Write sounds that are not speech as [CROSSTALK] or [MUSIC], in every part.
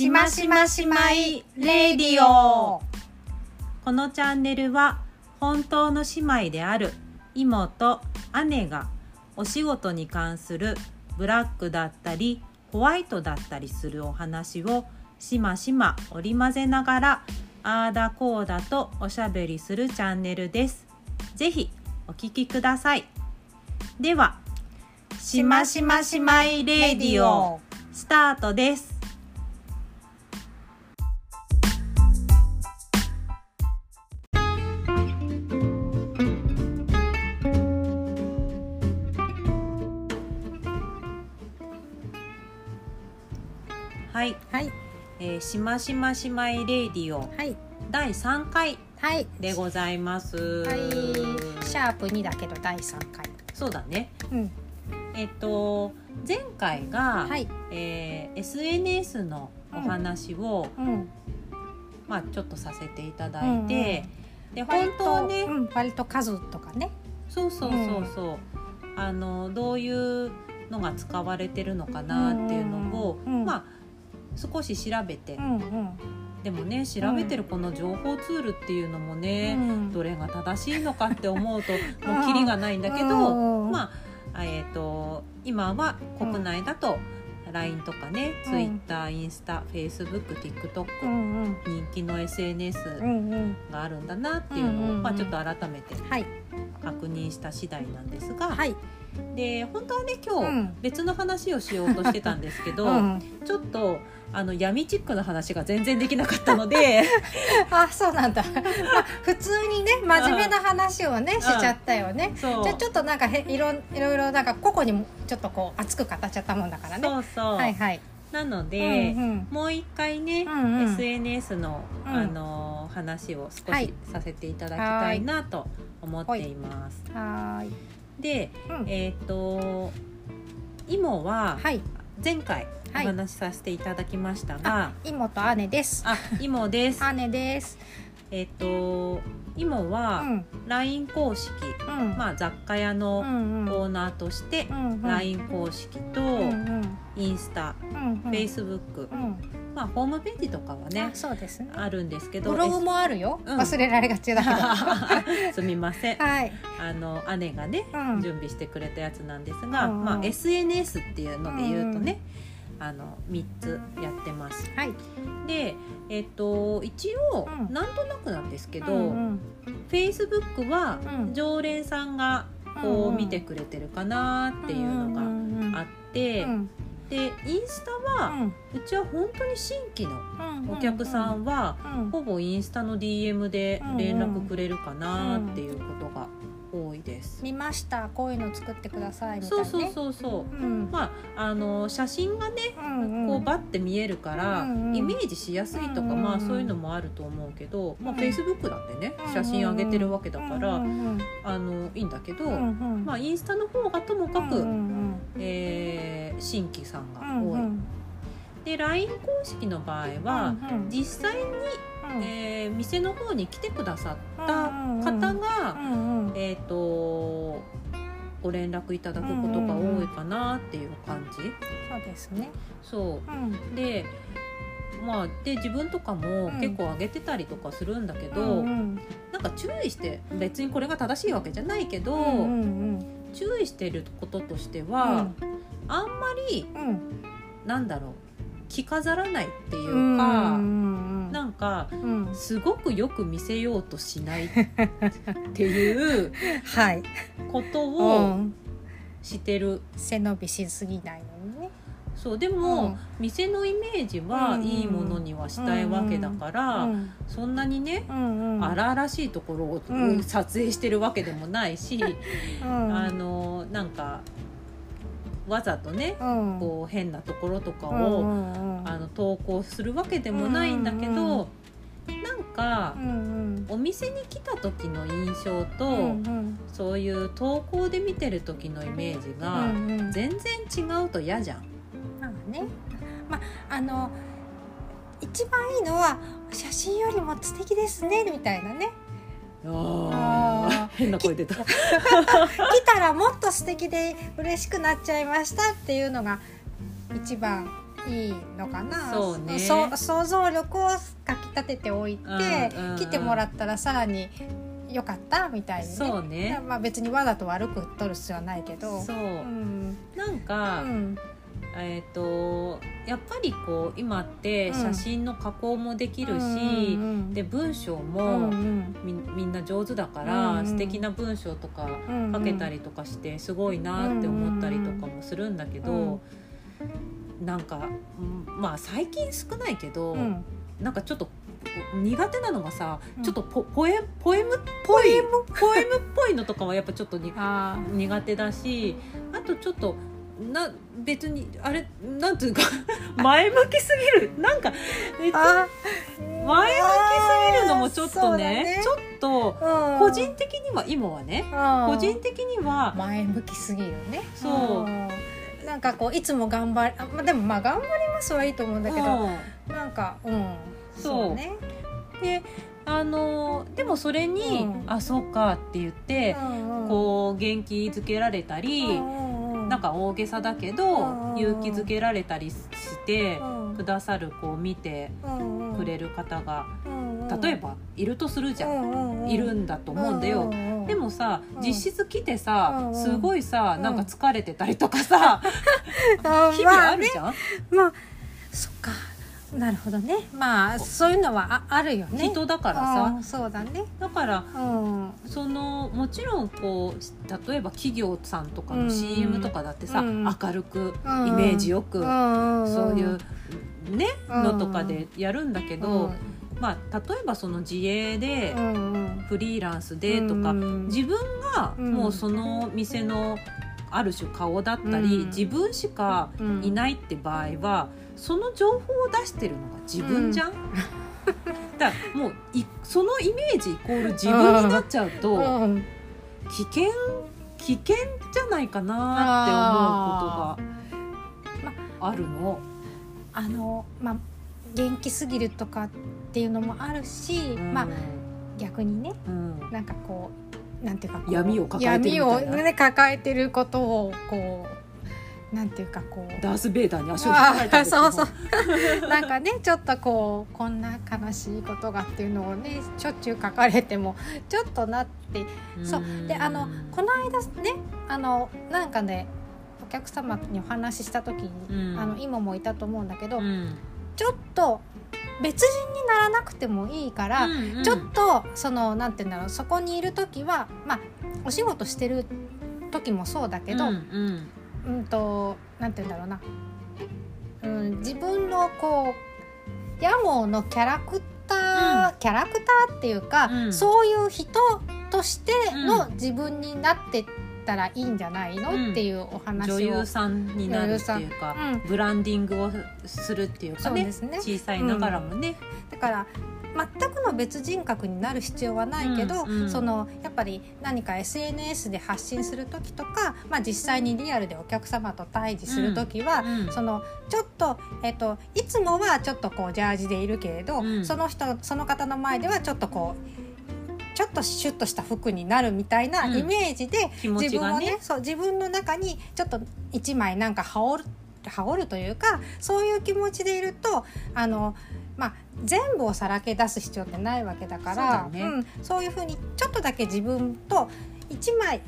しましましまいレディオこのチャンネルは本当の姉妹である妹姉がお仕事に関するブラックだったりホワイトだったりするお話をしましま織り交ぜながらあーだこーだとおしゃべりするチャンネルです。ぜひお聞きください。では、しましましまいレディオスタートです。しましましまいレディオはい。第3回はい。でございます。はい。シャープ2だけど第3回。そうだね。うん。えっと前回が、はい。えー SNS のお話を、うん。まあちょっとさせていただいて、で本割と当はね、うん、割と数とかね。そうそうそうそう、あのどういうのが使われてるのかなっていうのを、うんうんうん。まあ少し調べて、うんうん。でもね調べてるこの情報ツールっていうのもね、うん。どれが正しいのかって思うと [LAUGHS] もうキリがないんだけど、うんまあえー、と今は国内だと LINE とかね、うん。Twitter インスタ FacebookTikTok、うんうん。人気の SNS があるんだなっていうのを、うんうんうん。まあ、ちょっと改めてはい。確認した次第なんですが、はいで本当はね今日うん。別の話をしようとしてたんですけど、[LAUGHS] うん。ちょっとあの闇チックな話が全然できなかったので [LAUGHS] あそうなんだ、[LAUGHS] まあ、普通にね真面目な話をねしちゃったよね。そう。じゃあちょっとなんかへいろいろいろなんか個々にもちょっとこう熱く語っちゃったもんだからね。そうそう、はいはい。なので、うんうん。もう一回ね、うんうん。SNS の、うん。あの話を少はい。しさせていただきたいなと思っています。はーいで、うん。えっ、と妹ははい。前回おはい。話しさせていただきましたあが、妹姉です。あ、妹です。姉です。えっ、と妹うはん。LINE 公式、うん。まあ雑貨屋うのオーナーとして LINE 公式とインスタ、うんうん。Facebook、うんまあホームページとかはねあそうですね。あるんですけど。ブログもあるよ、うん。忘れられがちだけど。[LAUGHS] すみません。はい。あの姉がね、うん。準備してくれたやつなんですが、まあ、SNS っていうので言うとね、あの3つやってます。はい。で、えっと一応、うん。なんとなくなんですけど、うんうん。Facebook はうん。常連さんがこう見てくれてるかなっていうのがあって、うんでインスタは、うちは本当に新規のうんお客さんは、うん。ほぼインスタの DM で連絡くれるかなっていうことが多いです。見ました。こういうの作ってくださいみたいなね。そうそうそうそう。うんまああの写真がね、うんうん。こうバッて見えるから、うんうん。イメージしやすいとか、うんうん。まあそういうのもあると思うけど、まあうん。フェイスブックだってね、うん写真上げてるわけだから、うんうんあのいいんだけど、うんうん。まあインスタの方がともかく、うんうん。えー新規さんが多い。うん。うんで LINE 公式の場合は、うんうん。実際に、うん。えー店の方に来てくださった方が、えっ、とご連絡いただくことが多いかなっていう感じ。そうですね。そう。でまあで自分とかもうん。結構上げてたりとかするんだけど、うんうん。なんか注意して別にこれが正しいわけじゃないけど、注意してることとしてうは、ん。あんまりうん。なんだろう着飾らないっていううんか、うんなんかうん。すごくよく見せようとしない [LAUGHS] っていうはい。ことうをん。してる。背伸びしすぎないのにね。そうでも、うん。店のイメージはうんいいものにはしたいわけだから、うん。そんなにね、うんうん。荒々しいところをうん。撮影してるわけでもないし、うん。あのなんかわざとね、うん。こう変なところとかうんを、うんうん。あの投稿するわけでもないんだけど、うんなんかう、んお店に来た時の印象と、うんうん。そういう投稿で見てる時のイメージうがんうん。全然違うと嫌じゃん。まあね。まああの一番いいのは写真よりも素敵ですねみたいなね。あ変な声出た。来たらもっと素敵で嬉しくなっちゃいましたっていうのが一番いいのかな。そうね。そ想像力をかきたてておいて、うんうん来てもらったらさらによかったみたいにね。そうね。まあ、別にわざと悪く取る必要はないけど。そう、ん。なんうか、んえっ、とやっぱりこう今って写真の加工もできるし、うんで文章うんもうん。みみんな上手だから、うんうん。素敵な文章とかうん書けたりとかしてすごいなって思ったりとかもするんだけど、なんかうん。まあ最近少ないけど、うん。なんかちょっと苦手なのがさ、うん。ちょっとポポエポエムっぽいポエム？っぽいのとかはやっぱちょっと [LAUGHS] 苦手だしあとちょっとな別にあれなんていうか [LAUGHS] 前向きすぎる。なんか別にあ前向きすぎるのもちょっとねちょっとょ個人的には今はね個人的には前向きすぎるね。そう。ん。なんかこういつも頑張りあ、まあ、でもまあ頑張りますはいいと思うんだけど、うん。なんかうん。そう。ね。であのでもそれに、うん。あそうかって言って、うんうん。こう元気づけられたり、うんうんなんか大げさだけど、うん勇気づけられたりしてうん。くださるこう見てくれる方が例えばいるとするじゃん、いるんだと思うんだよ。でもさうん。実質来てさ、すごいさうん。なんか疲れてたりとかさ、[LAUGHS] あ [LAUGHS] 日々あるじゃん、まあそっかなるほどね。まあそういうのはああるよね。人だからさ。うんそうだね。だからうん。そのもちろんこう例えば企業さんとかのうん。CM とかだってさ、うん。明るくうん。イメージよく、うん。そういうね、うん。のとかでやるんだけど、うん。まあ、例えばその自営でフリーランスでとか、うん自分がうん。もうその店のある種顔だったり、うん。自分しかいないって場合はその情報を出してるのが自分じゃん、だからもういそのイメージイコール自分になっちゃうと、うん。危険？危険じゃないかなって思うことがあるの。あのまあ元気すぎるとかっていうのもあるし、うん。まあ逆にねうん。なんかこうなんていうか闇を抱えてるみたいな。闇をね抱えてることをこうなんていうかこう。ダース・ベイダーに足を引っ張られたそうそう。なんかねちょっとこうこんな悲しいことがっていうのをねしょっちゅう書かれてもちょっとなって。そう。であのこの間ねあのなんかねお客様にお話しした時に、うん。あの今もいたと思うんだけど、うん。ちょっと別人にならなくてもいいから、うんうんちょっとそのなんて言うんだろうそこにいる時はまあお仕事してる時もそうだけど、ううんんうんとなんて言うんだろうな、うん、自分のこうヤモのキャラクター、キャラクターっていうか、うん。そういう人としてのうん。自分になってったらいいんじゃないの、うんっていうお話を女優さんになるっていうか、ブランディングをするっていうかね。ね。小さいながらもね、だから全くの別人格になる必要はないけど、うんうん。そのやっぱり何か SNS で発信する時とか、まあ、実際にリアルでお客様と対峙する時は、うんそのちょっと,、えっといつもはちょっとこうジャージでいるけれど、うん。その人その方の前ではちょっとこうちょっとシュッとした服になるみたいなうん。イメージで、気持自分をねそう自分の中にちょっと一枚なんか羽織る羽織るというかそういう気持ちでいるとあの、まあ、全部をさらけ出す必要ってないわけだからそうだね。ん、そういうふうにちょっとだけ自分と一枚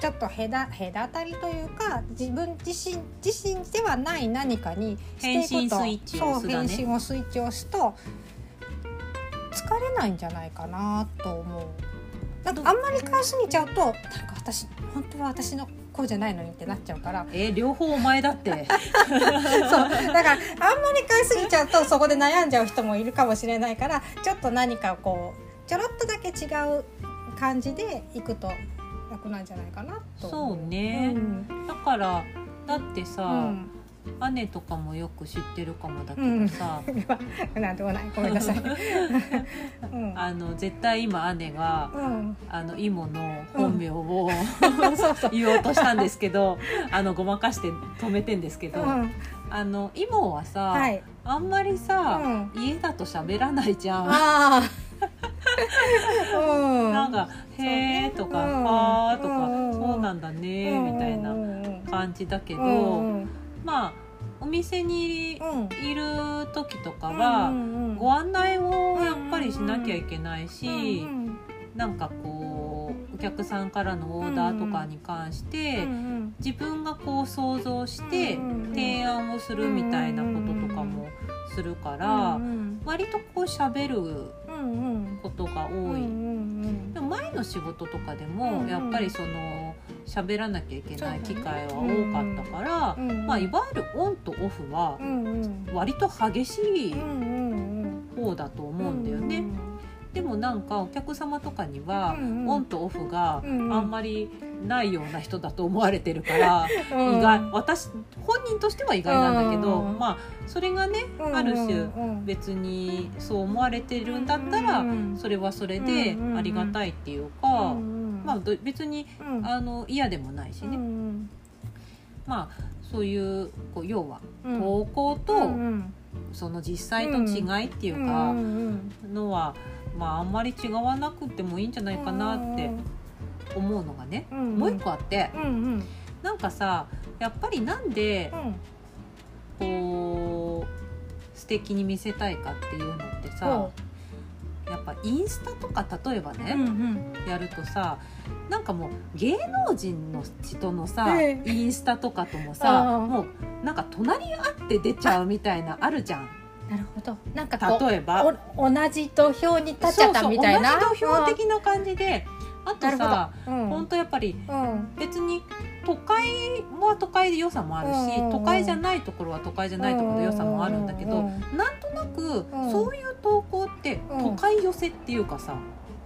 ちょっと隔隔たりというか自分自身自身ではない何かにしていくと変身スイッチを変身をスイッチを押すと疲れないんじゃないかなと思う。なんかあんまり返しすぎちゃうとなんか私本当は私のこうじゃないのにってなっちゃうから。えー両方お前だって。[LAUGHS] そう。だからあんまり返しすぎちゃうとそこで悩んじゃう人もいるかもしれないからちょっと何かこうちょろっとだけ違う感じでいくと楽なんじゃないかなと思そうね。うん。だからだってさ、うん姉とかもよく知ってるかもだけうん。どさ、[LAUGHS] なんでもない。ごめんなさい。[LAUGHS] うん。あの絶対今姉がうん、あのイモの本名を、[LAUGHS] そうそう。言おうとしたんですけどあのごまかして止めてんですけど、うん、あのイモはさ、はい。あんまりさ、うん。家だと喋らないじゃん。ああ。うん。なんか「そうへえ」ねとか「うん。はー」とかうん。うん「そうなんだね」みたいなな感じだけど、うんうんまあお店にうんいる時とかは、ご案内をやっぱりしなきゃいけないし、うんなんかこうお客さんからのオーダーとかに関して、自分がこう想像して提案をするみたいなこととかもするから、うん割とこう喋ることが多い。前の仕事とかでうんもうん。やっぱりその喋らなきゃいけない機会は多かったから、うん。うんまあ、いわゆるオンとオフは割と激しい方だと思うんだよね。でもなんかお客様とかにはオンとオフがあんまりないような人だと思われてるからうん。意外。私本人としては意外なんだけどうんまあそれがねうんある種うん別にそう思われてるんだったらうんそれはそれでありがたいっていうかうんまあど別にうん。あの嫌でもないしうねん。まあそういうこう要はうん。投稿うとん。その実際と違いっていううかんのはまああんまり違わなくてもいいんじゃないかなって思うのがねうんもう一個あってうんうん。なんかさやっぱりなんでうん。こう素敵に見せたいかっていうのってさやっぱインスタとか例えばね、うんうん。やるとさなんかもう芸能人の人のさ、ええ。インスタとかともあさあもうなんか隣り合って出ちゃうみたいなあるじゃん。なるほど。なんか例えば。お同じ土俵に立っちゃったみたいな。そうそう同じ土俵的な感じであとさうん。本当やっぱりうん。別に都会は都会で良さもあるし、うん都会じゃないところは都会じゃないところで良さもあるんだけど、うんなんとなくうん。そういう投稿ってうん。都会寄せっていうかさ、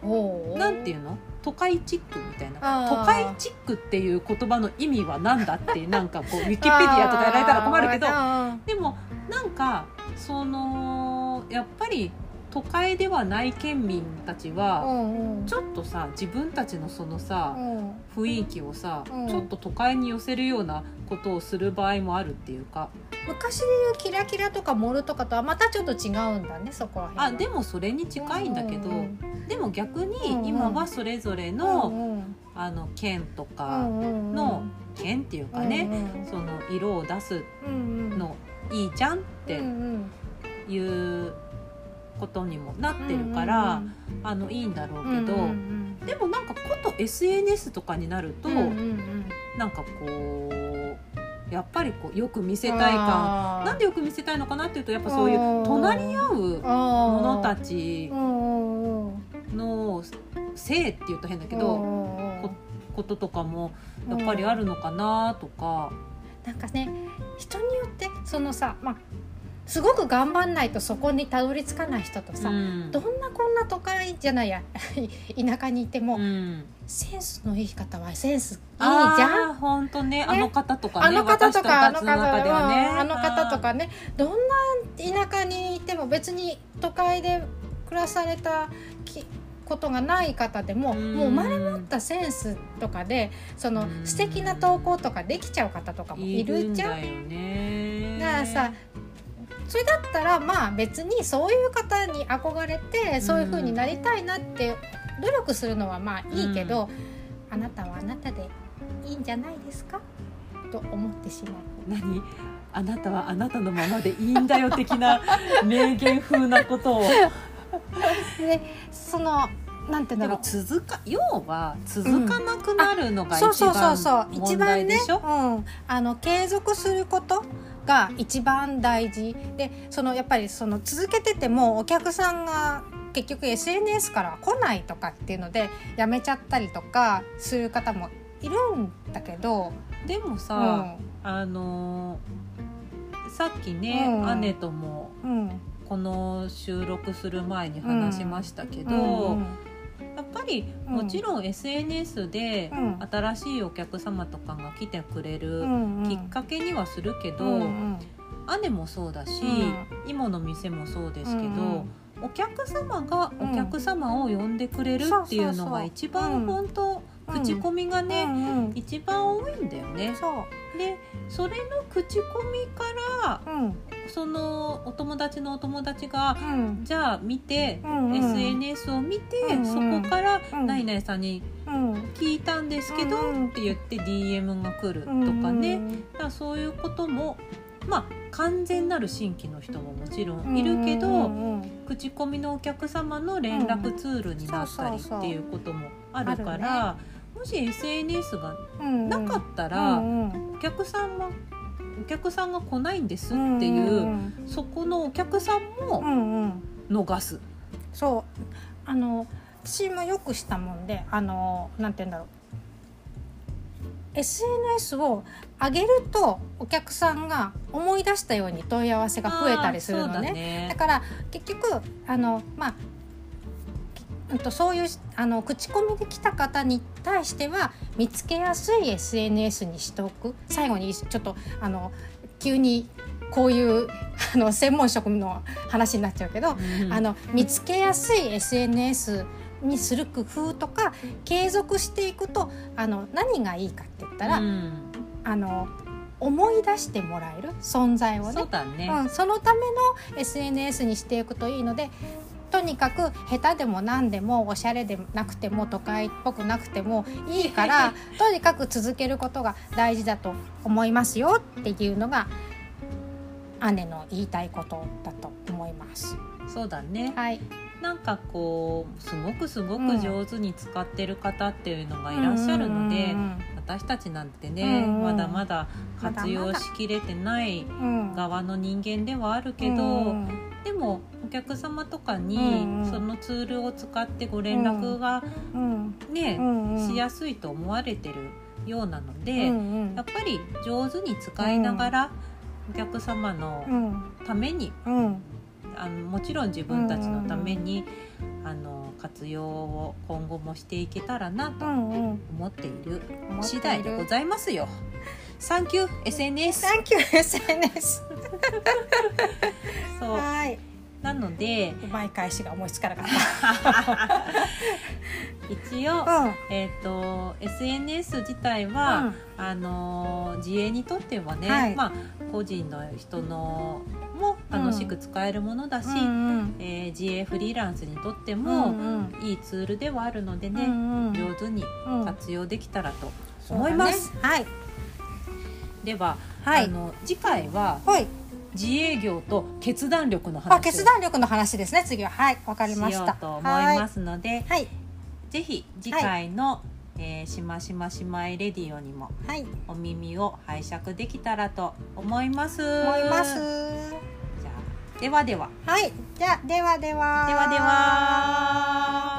おーなんていうの？都会チックみたいな。都会チックっていう言葉の意味は何だって [LAUGHS] なんかこうウィキペディアとかやられたら困るけどあでもなんかそのやっぱり都会ではない県民たちはんうん。ちょっとさ自分たちのそのさうん。雰囲気をさうん。ちょっと都会に寄せるようなことをする場合もあるっていうか。昔でいうキラキラとかモルとかとはまたちょっと違うんだねそこら辺は。あでもそれに近いんだけどうんでも逆に今はそれぞれうんのうん。あの県とうかの県っていうかねその色を出すのいいじゃんっうんてうん。いうことにもなってるから、あのいいんだろうけど、うんうんでもなんかこと SNS とかになると、うんうんうん。なんかこうやっぱりこうよく見せたい感なんでよく見せたいのかなっていうとやっぱそういう隣り合うものたちうんうんうんの性って言うと変だけどうんこととかもやっぱりあるのかなとか。なんかね人によってそのさまあすごく頑張んないとそこにたどり着かない人とさ、うん。どんなこんな都会じゃないや [LAUGHS] 田舎にいても、うん。センスのいい方はセンスいいじあゃん。ー本当ね。あの方とかねあの方とかあの私たちの中ではねうんあの方とかねどんな田舎にいても別に都会で暮らされたきことがない方でも、うん。もう生まれ持ったセンスとかでそのうん。素敵な投稿とかできちゃう方とかもいるじゃん。いるんだよね。だからさそれだったらまあ別にそういう方に憧れてそういう風になりたいなって努力するのはまあいいけど、あなたはあなたでいいんじゃないですか？と思ってしまう。何？あなたはあなたのままでいいんだよ的な [LAUGHS] 名言風なことを。でそのなんてだろう。続か要は続かなくなるのがそう一そうそうそう番問一番ね題でしょ、うん、あの継続することが一番大事。でそのやっぱりその続けててもお客さんが結局 SNS から来ないとかっていうのでやめちゃったりとかする方もいるんだけど、でもうさ、ん。あのーさっきね、うん。姉ともうん、この収録する前に話しましたけど、うんやっぱりもちろん SNS でうん。新しいお客様とかが来てくれるきっかけにはするけど、姉もそうだし、う今の店もそうですけど、うんお客様がうん。お客様を呼んでくれるっていうのが一番本当、うん口コミがね、うんうん。一番多いんだよね。そう、でそれの口コミからうんそのお友達のお友達がうん。じゃあ見て、SNS を見て、そこからうん。何々さんにうん。聞いたんですけど、って言って DM が来るとかね、だからそういうこともまあ完全なる新規の人ももちろんいるけど、口コミのお客様の連絡ツールになったりっていうこともあるから、もし SNS がうんなかったら、お客さんはお客さんが来ないんですっていう、んそこのお客さんうもんうん。逃す。そう。あの私もよくしたもんであのなんて言うんだろう。SNS を上げるとお客さんが思い出したように問い合わせが増えたりするのね。ね。だから結局あのまあうんとそういうあの口コミで来た方に対しては見つけやすい SNS にしておく。最後にちょっとあの急にこういう [LAUGHS] あの専門職の話になっちゃうけど、うん。あの見つけやすい SNS にする工夫とか継続していくとあの何がいいかって言ったら、うん。あの思い出してもらえる存在をね。ね、うん、そのための SNS にしていくといいのでとにかく下手でも何でもおしゃれでなくても都会っぽくなくてもいいからとにかく続けることが大事だと思いますよっていうのが姉の言いたいことだと思います。そうだね。はい、なんかこうすごくすごく上手に使ってる方っていうのがいらっしゃるので、うん私たちなんてね、うんうん。まだまだ活用しきれてないうん。側の人間ではあるけど、うん。でもお客様とかにそのツールを使ってご連絡がうん。ね、うんしやすいと思われてるようなので、やっぱり上手に使いながら、お客様のうん。ためにうん。あのもちろん自分たちのために、あの活用を今後もしていけたらなとうんうん。思っている思っている。次第でございますよ。サンキュー SNS サンキュー SNS [LAUGHS] そう。はいなのでうまい返しが思いつかなかった。一応、えっ、と SNS 自体は、あの自営にとってはね、はい。まあ個人の人のも楽しく使えるものだし、うんうん。えー自営フリーランスにとってうもんうん。いいツールではあるのでね、うんうん。上手にうん活用できたらと思います。はい。では、はい。あの次回ははい自営業と決断力の話。決断力の話ですね。次は。はいわかりましようしたと思いますので、はい。ぜひ次回の、えーしましましまいレディオにもはい。お耳を拝借できたらと思います。思います。じゃあではでは。はい。じゃあではでは。ではでは。